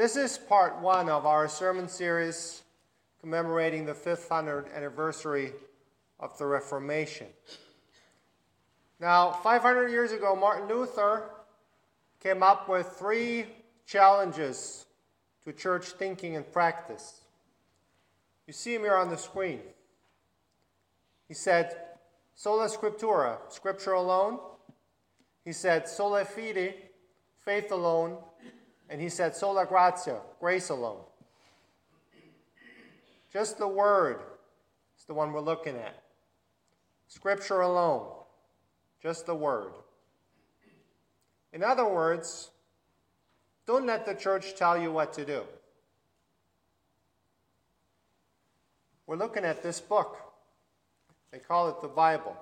This is part one of our sermon series commemorating the 500th anniversary of the Reformation. Now, 500 years ago, Martin Luther came up with three challenges to church thinking and practice. You see him here on the screen. He said, Sola Scriptura, Scripture alone. He said, Sola Fide, faith alone. And he said, Sola Gratia, grace alone. Just the Word is the one we're looking at. Scripture alone, just the Word. In other words, don't let the church tell you what to do. We're looking at this book. They call it the Bible.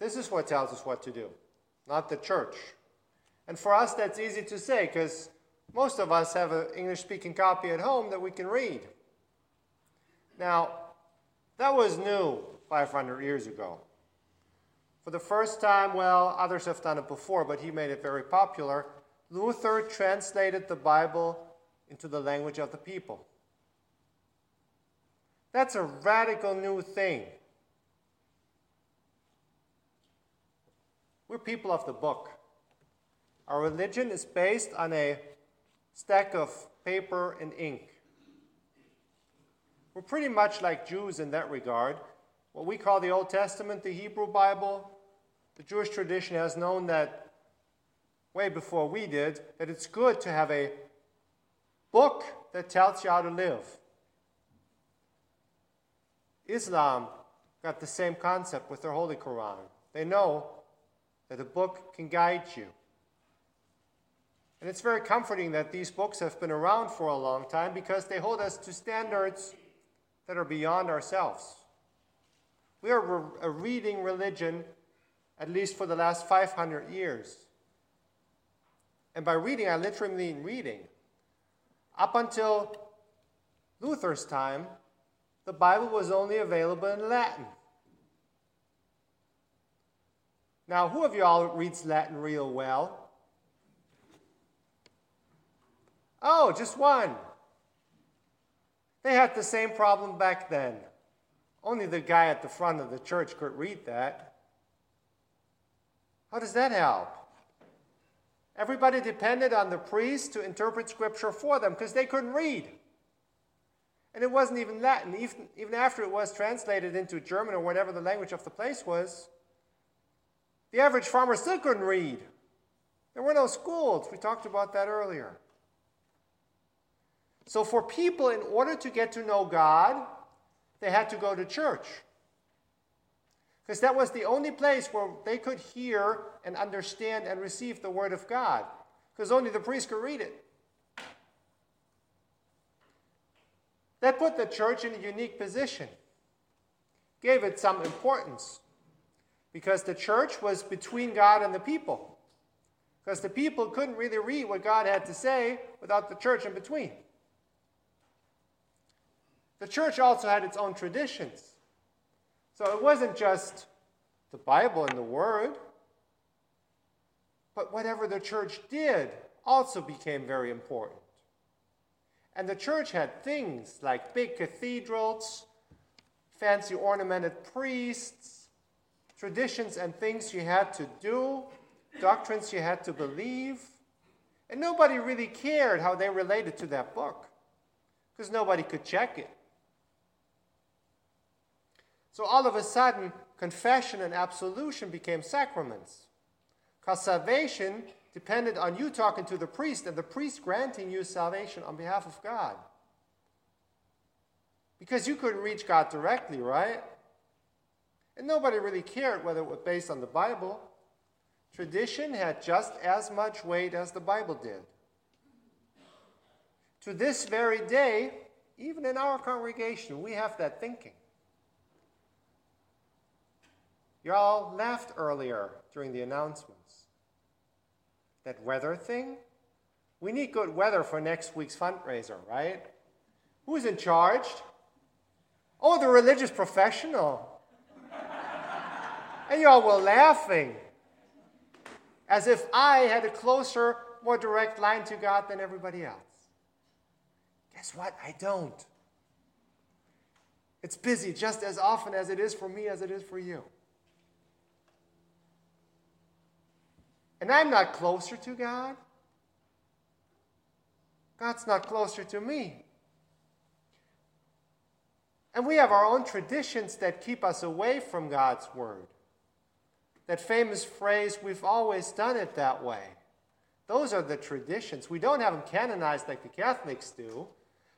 This is what tells us what to do, not the church. And for us, that's easy to say because most of us have an English speaking copy at home that we can read. Now, that was new 500 years ago. For the first time, well, others have done it before, but he made it very popular. Luther translated the Bible into the language of the people. That's a radical new thing. We're people of the book. Our religion is based on a stack of paper and ink. We're pretty much like Jews in that regard. What we call the Old Testament, the Hebrew Bible, the Jewish tradition has known that way before we did, that it's good to have a book that tells you how to live. Islam got the same concept with their Holy Quran. They know that a book can guide you. And it's very comforting that these books have been around for a long time because they hold us to standards that are beyond ourselves. We are a reading religion, at least for the last 500 years. And by reading, I literally mean reading. Up until Luther's time, the Bible was only available in Latin. Now, who of you all reads Latin real well? Oh, just one. They had the same problem back then. Only the guy at the front of the church could read that. How does that help? Everybody depended on the priest to interpret scripture for them because they couldn't read. And it wasn't even Latin. Even, even after it was translated into German or whatever the language of the place was, the average farmer still couldn't read. There were no schools. We talked about that earlier. So, for people, in order to get to know God, they had to go to church. Because that was the only place where they could hear and understand and receive the Word of God. Because only the priest could read it. That put the church in a unique position, gave it some importance. Because the church was between God and the people. Because the people couldn't really read what God had to say without the church in between. The church also had its own traditions. So it wasn't just the Bible and the Word, but whatever the church did also became very important. And the church had things like big cathedrals, fancy ornamented priests, traditions and things you had to do, doctrines you had to believe. And nobody really cared how they related to that book because nobody could check it. So all of a sudden, confession and absolution became sacraments. Because salvation depended on you talking to the priest and the priest granting you salvation on behalf of God. Because you couldn't reach God directly, right? And nobody really cared whether it was based on the Bible. Tradition had just as much weight as the Bible did. To this very day, even in our congregation, we have that thinking. You all laughed earlier during the announcements. That weather thing? We need good weather for next week's fundraiser, right? Who's in charge? Oh, the religious professional. and you all were laughing as if I had a closer more direct line to God than everybody else. Guess what? I don't. It's busy just as often as it is for me as it is for you. And I'm not closer to God. God's not closer to me. And we have our own traditions that keep us away from God's Word. That famous phrase, we've always done it that way. Those are the traditions. We don't have them canonized like the Catholics do,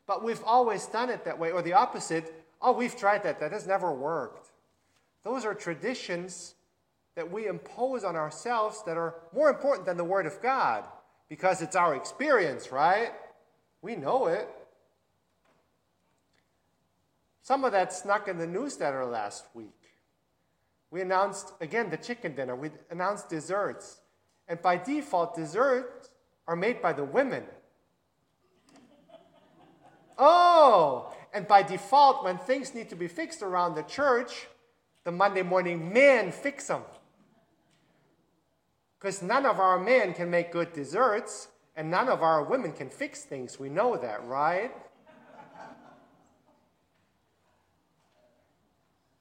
but we've always done it that way. Or the opposite, oh, we've tried that, that has never worked. Those are traditions that we impose on ourselves that are more important than the Word of God because it's our experience, right? We know it. Some of that snuck in the newsletter last week. We announced, again, the chicken dinner. We announced desserts. And by default, desserts are made by the women. Oh, and by default, when things need to be fixed around the church, the Monday morning men fix them. Because none of our men can make good desserts, and none of our women can fix things. We know that, right?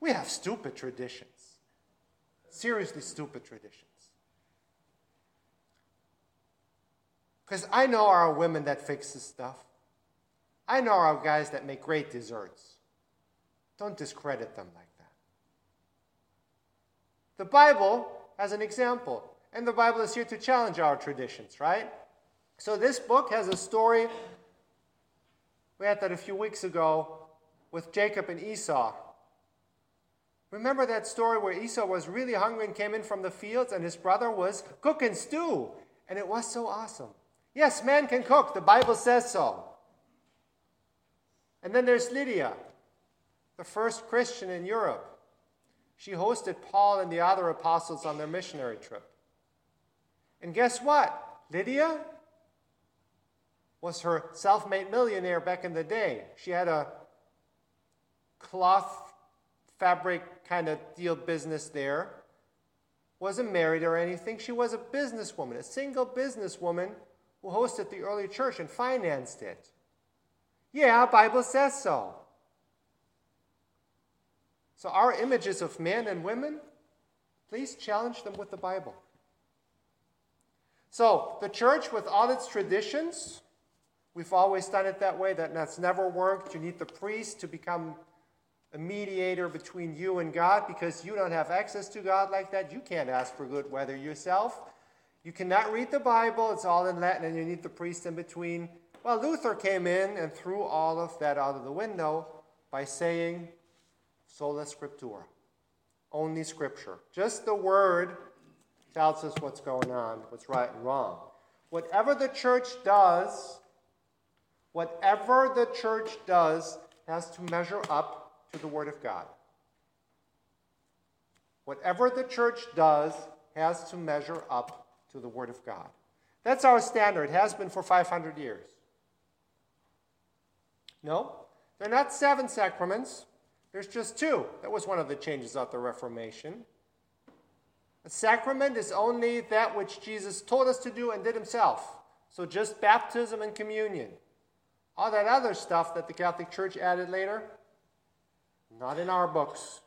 we have stupid traditions. Seriously, stupid traditions. Because I know our women that fix this stuff. I know our guys that make great desserts. Don't discredit them like that. The Bible has an example. And the Bible is here to challenge our traditions, right? So this book has a story. We had that a few weeks ago with Jacob and Esau. Remember that story where Esau was really hungry and came in from the fields and his brother was cooking stew? And it was so awesome. Yes, man can cook. The Bible says so. And then there's Lydia, the first Christian in Europe. She hosted Paul and the other apostles on their missionary trip. And guess what? Lydia was her self made millionaire back in the day. She had a cloth fabric kind of deal business there. Wasn't married or anything. She was a businesswoman, a single businesswoman who hosted the early church and financed it. Yeah, Bible says so. So our images of men and women, please challenge them with the Bible. So, the church, with all its traditions, we've always done it that way, that, that's never worked. You need the priest to become a mediator between you and God because you don't have access to God like that. You can't ask for good weather yourself. You cannot read the Bible, it's all in Latin, and you need the priest in between. Well, Luther came in and threw all of that out of the window by saying, sola scriptura, only scripture. Just the word tells us what's going on, what's right and wrong. Whatever the church does, whatever the church does has to measure up to the Word of God. Whatever the church does has to measure up to the Word of God. That's our standard. It has been for 500 years. No, they're not seven sacraments. There's just two. That was one of the changes of the Reformation. A sacrament is only that which Jesus told us to do and did himself. So just baptism and communion. All that other stuff that the Catholic Church added later, not in our books.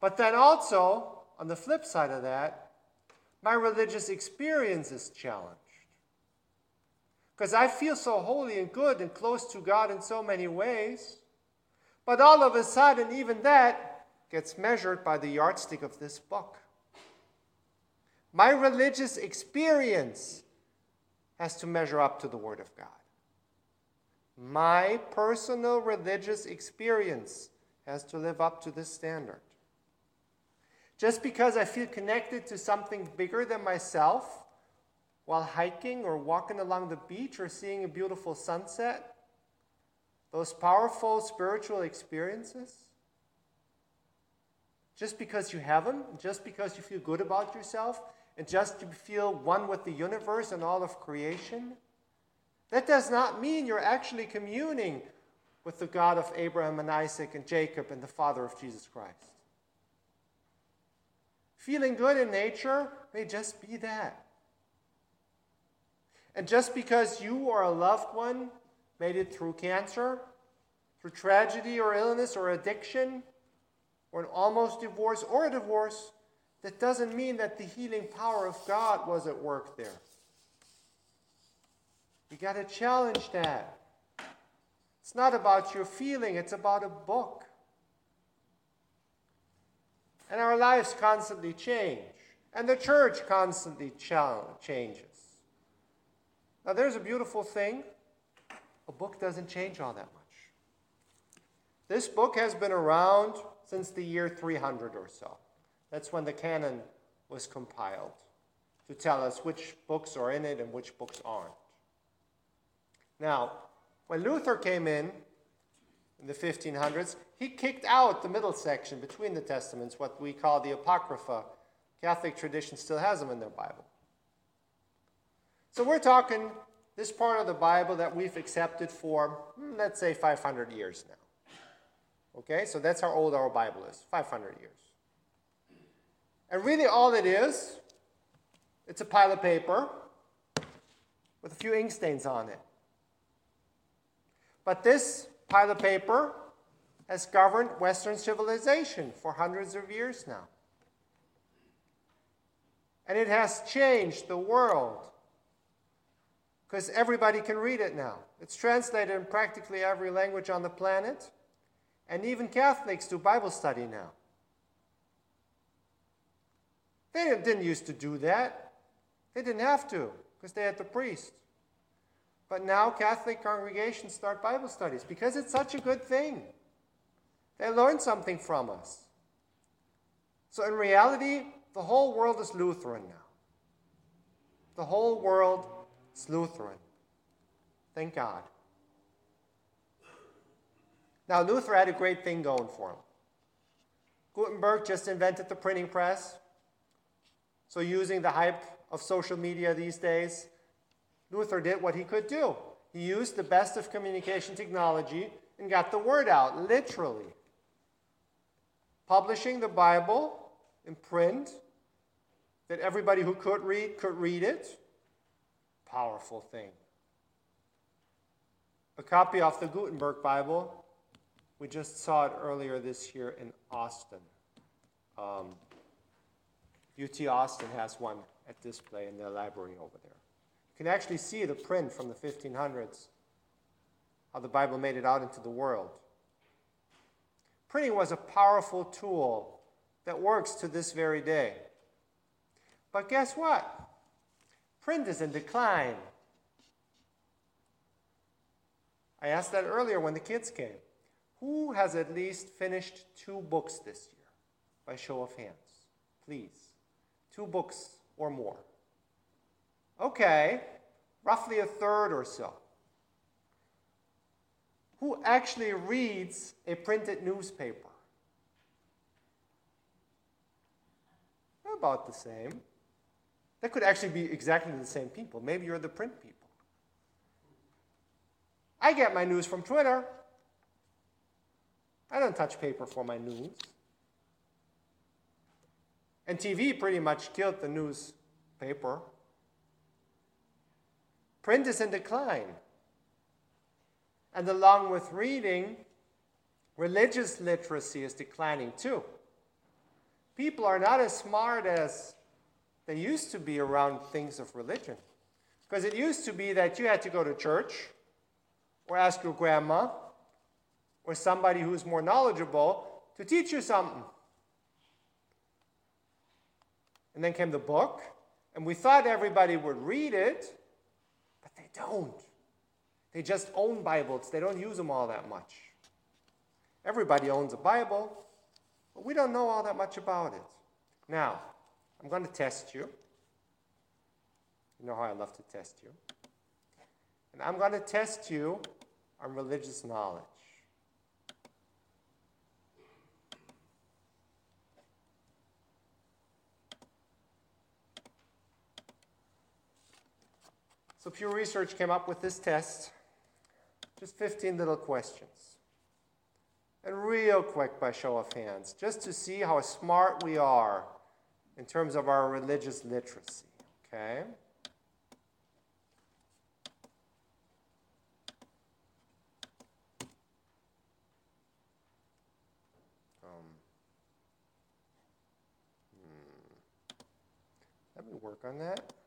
But then also, on the flip side of that, my religious experience is challenged. Because I feel so holy and good and close to God in so many ways. But all of a sudden, even that gets measured by the yardstick of this book. My religious experience has to measure up to the Word of God. My personal religious experience has to live up to this standard. Just because I feel connected to something bigger than myself while hiking or walking along the beach or seeing a beautiful sunset, those powerful spiritual experiences, just because you have them, just because you feel good about yourself, and just you feel one with the universe and all of creation, that does not mean you're actually communing with the God of Abraham and Isaac and Jacob and the Father of Jesus Christ. Feeling good in nature may just be that. And just because you or a loved one made it through cancer, through tragedy or illness or addiction, or an almost divorce or a divorce, that doesn't mean that the healing power of God was at work there. You got to challenge that. It's not about your feeling, it's about a book. And our lives constantly change, and the church constantly changes. Now, there's a beautiful thing a book doesn't change all that much. This book has been around since the year 300 or so. That's when the canon was compiled to tell us which books are in it and which books aren't. Now, when Luther came in in the 1500s, he kicked out the middle section between the Testaments, what we call the Apocrypha. Catholic tradition still has them in their Bible. So we're talking this part of the Bible that we've accepted for, hmm, let's say, 500 years now. Okay, so that's how old our Bible is 500 years. And really, all it is, it's a pile of paper with a few ink stains on it. But this pile of paper has governed Western civilization for hundreds of years now. And it has changed the world because everybody can read it now. It's translated in practically every language on the planet, and even Catholics do Bible study now. They didn't used to do that. They didn't have to because they had the priest. But now Catholic congregations start Bible studies because it's such a good thing. They learn something from us. So in reality, the whole world is Lutheran now. The whole world is Lutheran. Thank God. Now, Luther had a great thing going for him. Gutenberg just invented the printing press. So, using the hype of social media these days, Luther did what he could do. He used the best of communication technology and got the word out, literally. Publishing the Bible in print, that everybody who could read could read it. Powerful thing. A copy of the Gutenberg Bible, we just saw it earlier this year in Austin. Um, UT Austin has one at display in their library over there. You can actually see the print from the 1500s, how the Bible made it out into the world. Printing was a powerful tool that works to this very day. But guess what? Print is in decline. I asked that earlier when the kids came. Who has at least finished two books this year? By show of hands. Please two books or more. Okay, roughly a third or so. Who actually reads a printed newspaper? About the same. That could actually be exactly the same people. Maybe you're the print people. I get my news from Twitter. I don't touch paper for my news. And TV pretty much killed the newspaper. Print is in decline. And along with reading, religious literacy is declining too. People are not as smart as they used to be around things of religion. Because it used to be that you had to go to church or ask your grandma or somebody who's more knowledgeable to teach you something. And then came the book, and we thought everybody would read it, but they don't. They just own Bibles, they don't use them all that much. Everybody owns a Bible, but we don't know all that much about it. Now, I'm going to test you. You know how I love to test you. And I'm going to test you on religious knowledge. So Pew Research came up with this test, just 15 little questions. And real quick by show of hands, just to see how smart we are in terms of our religious literacy. Okay? Um, hmm. Let me work on that.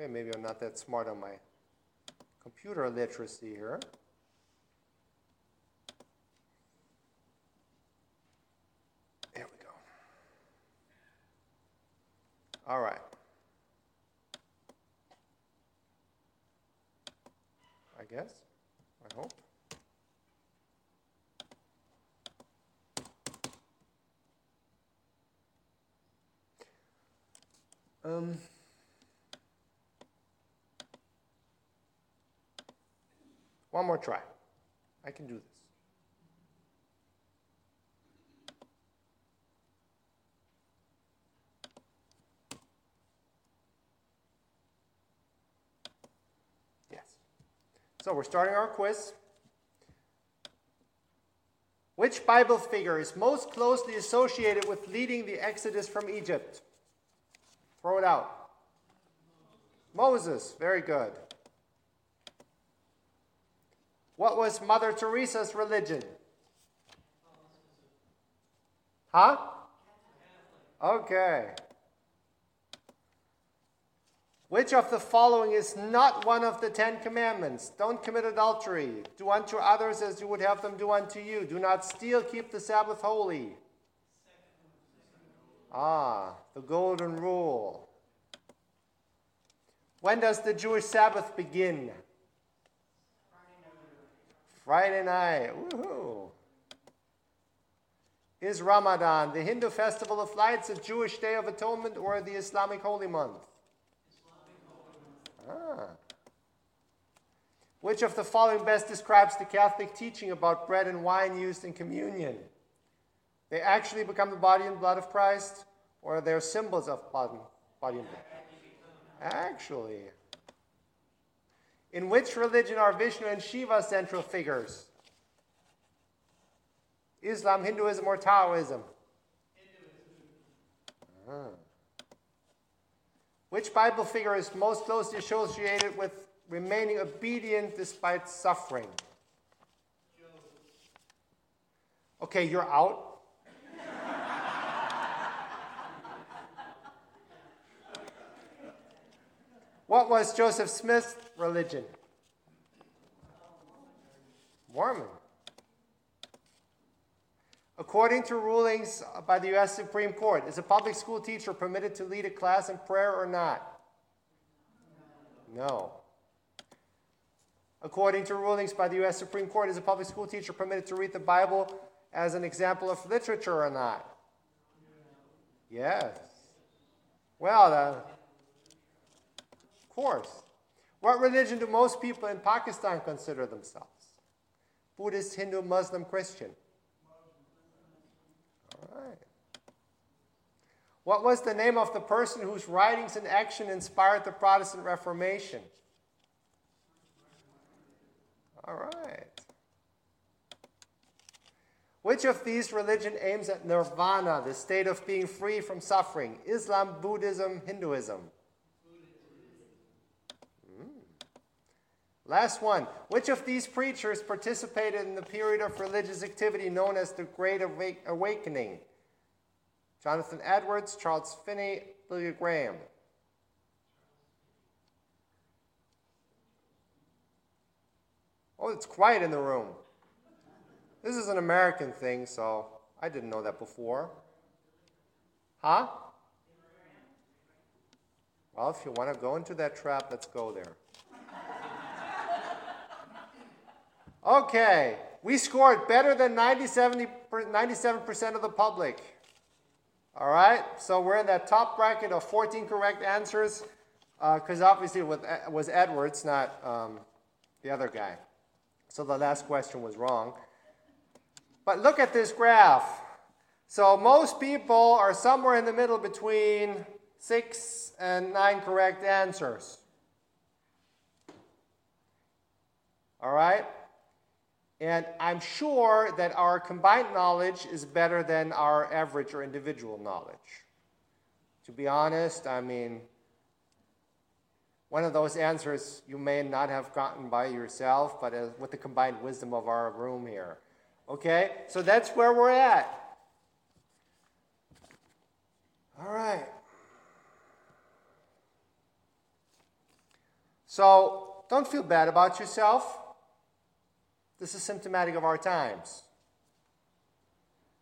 Okay, maybe I'm not that smart on my computer literacy here. There we go. All right. I guess. I hope. Um. One more try. I can do this. Yes. So we're starting our quiz. Which Bible figure is most closely associated with leading the Exodus from Egypt? Throw it out. Moses. Very good. What was Mother Teresa's religion? Huh? Okay. Which of the following is not one of the Ten Commandments? Don't commit adultery. Do unto others as you would have them do unto you. Do not steal. Keep the Sabbath holy. Ah, the golden rule. When does the Jewish Sabbath begin? Friday night. Woohoo. Is Ramadan the Hindu festival of lights, a Jewish day of atonement, or the Islamic holy month? Ah. Which of the following best describes the Catholic teaching about bread and wine used in communion? They actually become the body and blood of Christ, or they're symbols of body, body and blood? Actually. In which religion are Vishnu and Shiva central figures? Islam, Hinduism, or Taoism? Hinduism. Ah. Which Bible figure is most closely associated with remaining obedient despite suffering? Okay, you're out. What was Joseph Smith's religion? Mormon. According to rulings by the U.S. Supreme Court, is a public school teacher permitted to lead a class in prayer or not? No. According to rulings by the U.S. Supreme Court, is a public school teacher permitted to read the Bible as an example of literature or not? Yes. Well, uh, course. What religion do most people in Pakistan consider themselves? Buddhist, Hindu, Muslim, Christian? All right. What was the name of the person whose writings and action inspired the Protestant Reformation? All right. Which of these religion aims at nirvana, the state of being free from suffering? Islam, Buddhism, Hinduism? Last one. Which of these preachers participated in the period of religious activity known as the Great Awakening? Jonathan Edwards, Charles Finney, Billy Graham. Oh, it's quiet in the room. This is an American thing, so I didn't know that before. Huh? Well, if you want to go into that trap, let's go there. Okay, we scored better than 97% of the public. All right, so we're in that top bracket of 14 correct answers because uh, obviously it was Edwards, not um, the other guy. So the last question was wrong. But look at this graph. So most people are somewhere in the middle between six and nine correct answers. All right? And I'm sure that our combined knowledge is better than our average or individual knowledge. To be honest, I mean, one of those answers you may not have gotten by yourself, but uh, with the combined wisdom of our room here. Okay? So that's where we're at. All right. So don't feel bad about yourself. This is symptomatic of our times.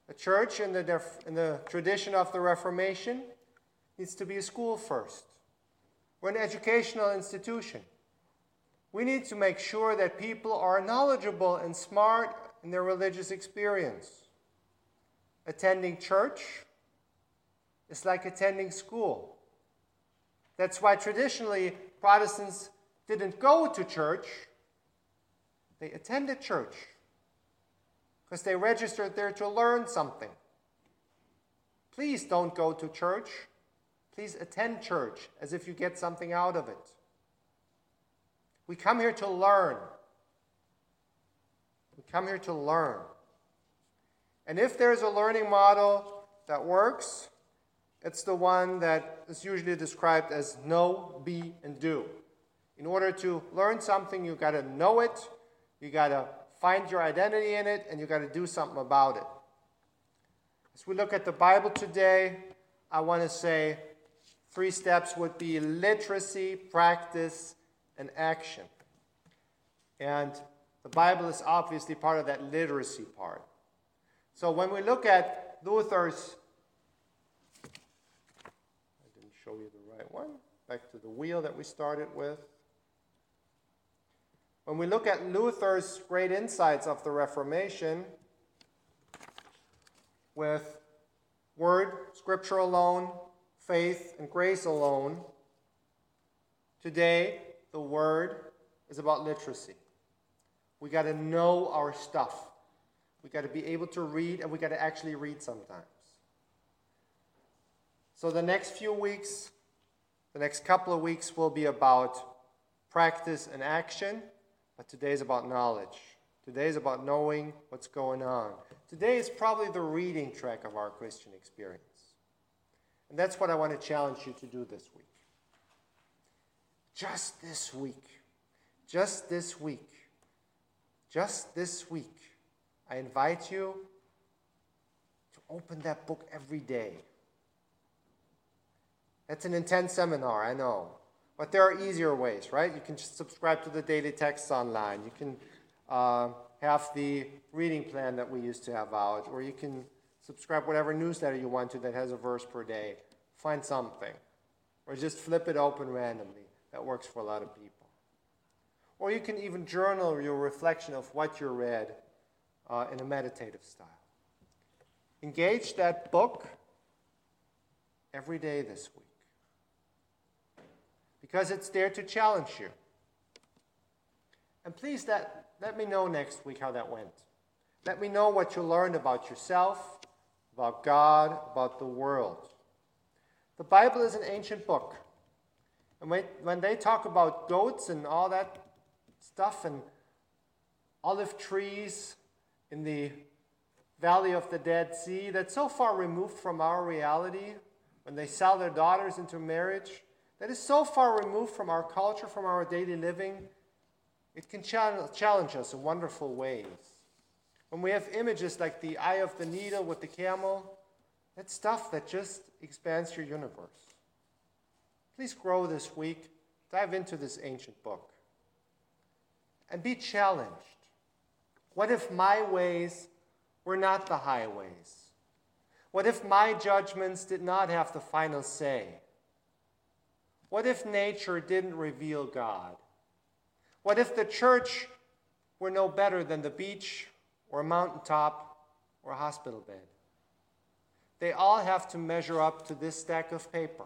The church, in the, in the tradition of the Reformation, needs to be a school first. We're an educational institution. We need to make sure that people are knowledgeable and smart in their religious experience. Attending church is like attending school. That's why traditionally Protestants didn't go to church, they attended church because they registered there to learn something. Please don't go to church. Please attend church as if you get something out of it. We come here to learn. We come here to learn. And if there's a learning model that works, it's the one that is usually described as know, be, and do. In order to learn something, you've got to know it, you got to find your identity in it, and you got to do something about it. As we look at the Bible today, I want to say three steps would be literacy, practice, and action. And the Bible is obviously part of that literacy part. So when we look at Luther's, I didn't show you the right one, back to the wheel that we started with. When we look at Luther's great insights of the Reformation, with word, scripture alone, faith, and grace alone, today the word is about literacy. We got to know our stuff. We got to be able to read, and we got to actually read sometimes. So, the next few weeks, the next couple of weeks will be about practice and action. But today is about knowledge. Today is about knowing what's going on. Today is probably the reading track of our Christian experience. And that's what I want to challenge you to do this week. Just this week, just this week, just this week, I invite you to open that book every day. That's an intense seminar, I know. But there are easier ways, right? You can just subscribe to the daily texts online. You can uh, have the reading plan that we used to have out, or you can subscribe whatever newsletter you want to that has a verse per day. Find something, or just flip it open randomly. That works for a lot of people. Or you can even journal your reflection of what you read uh, in a meditative style. Engage that book every day this week because it's there to challenge you. And please let, let me know next week how that went. Let me know what you learned about yourself, about God, about the world. The Bible is an ancient book. And when, when they talk about goats and all that stuff and olive trees in the valley of the Dead Sea, that's so far removed from our reality when they sell their daughters into marriage that is so far removed from our culture, from our daily living, it can challenge us in wonderful ways. When we have images like the eye of the needle with the camel, that's stuff that just expands your universe. Please grow this week. Dive into this ancient book. And be challenged. What if my ways were not the highways? What if my judgments did not have the final say? What if nature didn't reveal God? What if the church were no better than the beach or mountaintop or hospital bed? They all have to measure up to this stack of paper.